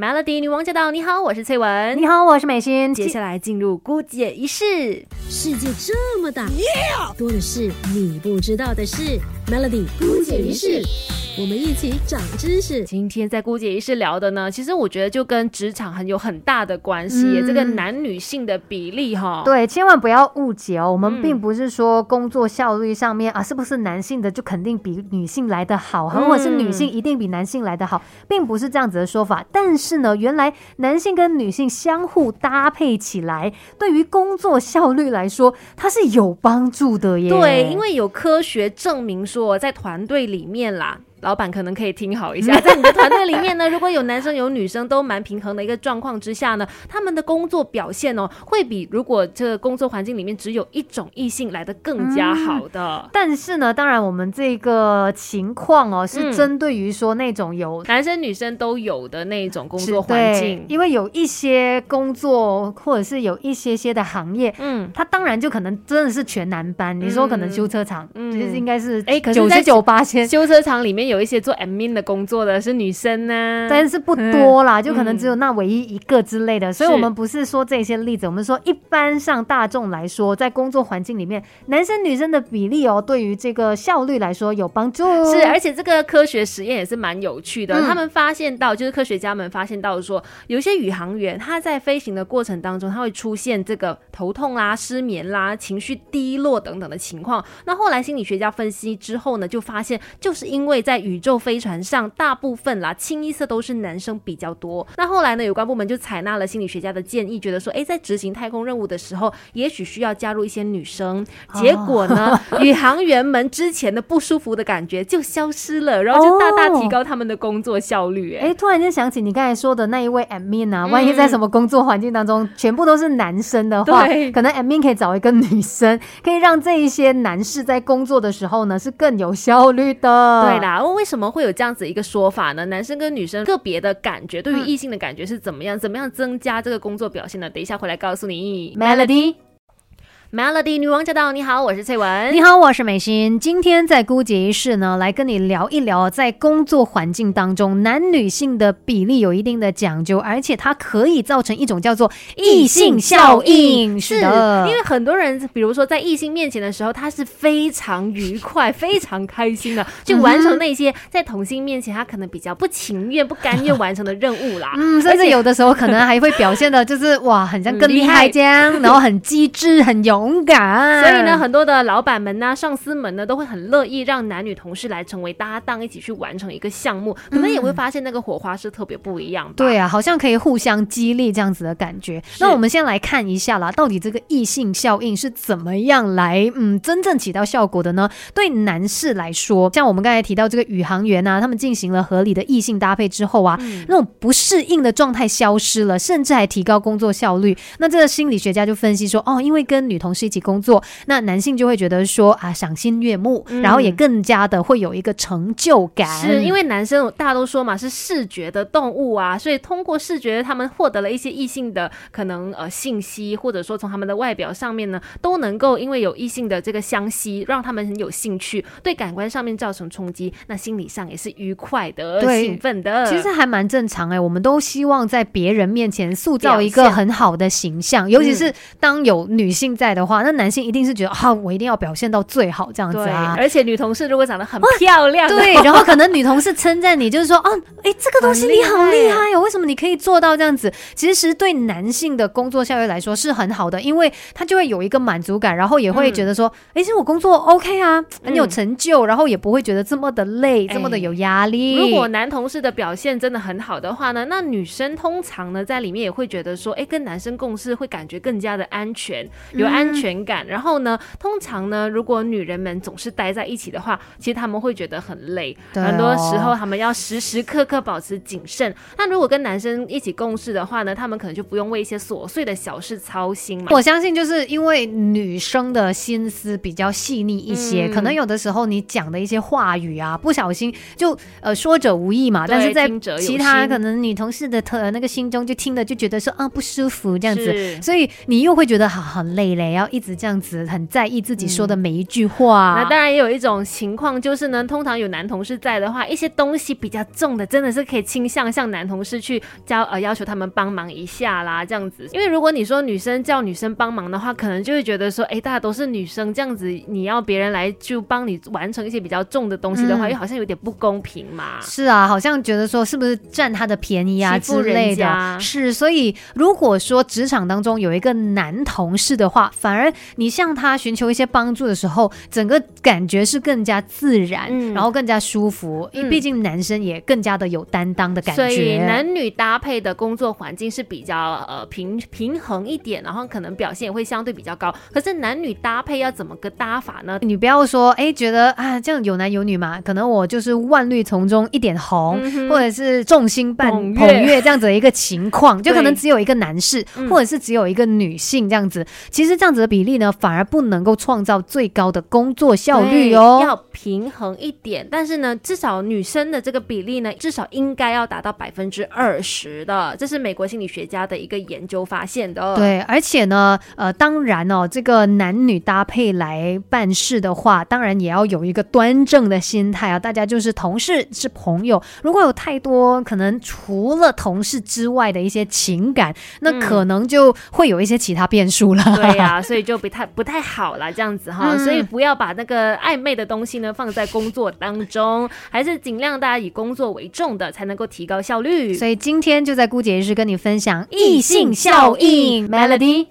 Melody 女王驾到！你好，我是翠文。你好，我是美心。接下来进入姑姐仪式。世界这么大，多的是你不知道的事。Melody 姑姐仪式。我们一起长知识。今天在姑姐仪式聊的呢，其实我觉得就跟职场很有很大的关系，这个男女性的比例哈。对，千万不要误解哦，我们并不是说工作效率上面啊，是不是男性的就肯定比女性来的好，或者是女性一定比男性来的好，并不是这样子的说法。但是呢，原来男性跟女性相互搭配起来，对于工作效率来说，它是有帮助的耶。对，因为有科学证明说，在团队里面啦。老板可能可以听好一下，在你的团队里面呢，如果有男生有女生都蛮平衡的一个状况之下呢，他们的工作表现哦，会比如果这个工作环境里面只有一种异性来的更加好的。但是呢，当然我们这个情况哦，是针对于说那种有男生女生都有的那种工作环境，因为有一些工作或者是有一些些的行业，嗯，他当然就可能真的是全男班。你说可能修车厂，其实应该是哎，九十九八千修车厂里面。有一些做 admin 的工作的是女生呢，但是不多啦，就可能只有那唯一一个之类的。所以，我们不是说这些例子，我们说一般上大众来说，在工作环境里面，男生女生的比例哦，对于这个效率来说有帮助。是，而且这个科学实验也是蛮有趣的。他们发现到，就是科学家们发现到说，有一些宇航员他在飞行的过程当中，他会出现这个头痛啦、失眠啦、情绪低落等等的情况。那后来心理学家分析之后呢，就发现就是因为在宇宙飞船上，大部分啦，清一色都是男生比较多。那后来呢，有关部门就采纳了心理学家的建议，觉得说，哎，在执行太空任务的时候，也许需要加入一些女生。结果呢，宇航员们之前的不舒服的感觉就消失了，然后就大大提高他们的工作效率。哎，突然间想起你刚才说的那一位 admin 啊，万一在什么工作环境当中全部都是男生的话，可能 admin 可以找一个女生，可以让这一些男士在工作的时候呢是更有效率的。对啦，为什么？会有这样子一个说法呢？男生跟女生个别的感觉，对于异性的感觉是怎么样？怎么样增加这个工作表现呢？等一下回来告诉你，Melody。Melody 女王驾到！你好，我是翠文。你好，我是美心。今天在姑姐一室呢，来跟你聊一聊，在工作环境当中，男女性的比例有一定的讲究，而且它可以造成一种叫做异性效应。是的，因为很多人，比如说在异性面前的时候，他是非常愉快、非常开心的，去完成那些在同性面前他可能比较不情愿、不甘愿完成的任务啦。嗯，甚至有的时候可能还会表现的，就是哇，很像更厉害这样，然后很机智、很勇。勇敢，所以呢，很多的老板们呢、上司们呢，都会很乐意让男女同事来成为搭档，一起去完成一个项目。可能也会发现那个火花是特别不一样的。对啊，好像可以互相激励这样子的感觉。那我们先来看一下啦，到底这个异性效应是怎么样来嗯真正起到效果的呢？对男士来说，像我们刚才提到这个宇航员啊，他们进行了合理的异性搭配之后啊，那种不适应的状态消失了，甚至还提高工作效率。那这个心理学家就分析说，哦，因为跟女同同事一起工作，那男性就会觉得说啊赏心悦目，然后也更加的会有一个成就感。是因为男生大家都说嘛是视觉的动物啊，所以通过视觉他们获得了一些异性的可能呃信息，或者说从他们的外表上面呢都能够因为有异性的这个相吸，让他们很有兴趣，对感官上面造成冲击，那心理上也是愉快的、兴奋的。其实还蛮正常哎，我们都希望在别人面前塑造一个很好的形象，尤其是当有女性在的。的话，那男性一定是觉得啊，我一定要表现到最好这样子啊。而且女同事如果长得很漂亮，对，然后可能女同事称赞你，就是说，哦，哎，这个东西你好厉害哦，为什么你可以做到这样子？其实对男性的工作效率来说是很好的，因为他就会有一个满足感，然后也会觉得说，哎，其实我工作 OK 啊，很有成就，然后也不会觉得这么的累，这么的有压力。如果男同事的表现真的很好的话呢，那女生通常呢在里面也会觉得说，哎，跟男生共事会感觉更加的安全，有安。安全感，然后呢？通常呢，如果女人们总是待在一起的话，其实她们会觉得很累。很多时候，她们要时时刻刻保持谨慎。那如果跟男生一起共事的话呢，他们可能就不用为一些琐碎的小事操心嘛。我相信，就是因为女生的心思比较细腻一些，可能有的时候你讲的一些话语啊，不小心就呃说者无意嘛。但是在其他可能女同事的特那个心中就听了就觉得说啊不舒服这样子，所以你又会觉得好很累嘞。要一直这样子很在意自己说的每一句话。那当然也有一种情况，就是呢，通常有男同事在的话，一些东西比较重的，真的是可以倾向向男同事去教呃要求他们帮忙一下啦，这样子。因为如果你说女生叫女生帮忙的话，可能就会觉得说，哎，大家都是女生，这样子你要别人来就帮你完成一些比较重的东西的话，又好像有点不公平嘛。是啊，好像觉得说是不是占他的便宜啊之类的。是，所以如果说职场当中有一个男同事的话，反而你向他寻求一些帮助的时候，整个感觉是更加自然，然后更加舒服。因为毕竟男生也更加的有担当的感觉。所以男女搭配的工作环境是比较呃平平衡一点，然后可能表现也会相对比较高。可是男女搭配要怎么个搭法呢？你不要说哎，觉得啊这样有男有女嘛，可能我就是万绿丛中一点红，或者是众星伴捧月这样子的一个情况，就可能只有一个男士，或者是只有一个女性这样子。其实这样子的比例呢，反而不能够创造最高的工作效率哦。要平衡一点，但是呢，至少女生的这个比例呢，至少应该要达到百分之二十的。这是美国心理学家的一个研究发现的。对，而且呢，呃，当然哦，这个男女搭配来办事的话，当然也要有一个端正的心态啊。大家就是同事是朋友，如果有太多可能除了同事之外的一些情感，那可能就会有一些其他变数了。对呀，所以就不太不太好啦，这样子哈。所以不要把那个暧昧的东西呢放在工作当中，还是尽量大家以工作为重的，才能够提高效率。所以今天就在姑姐是跟你分享异性效应，Melody。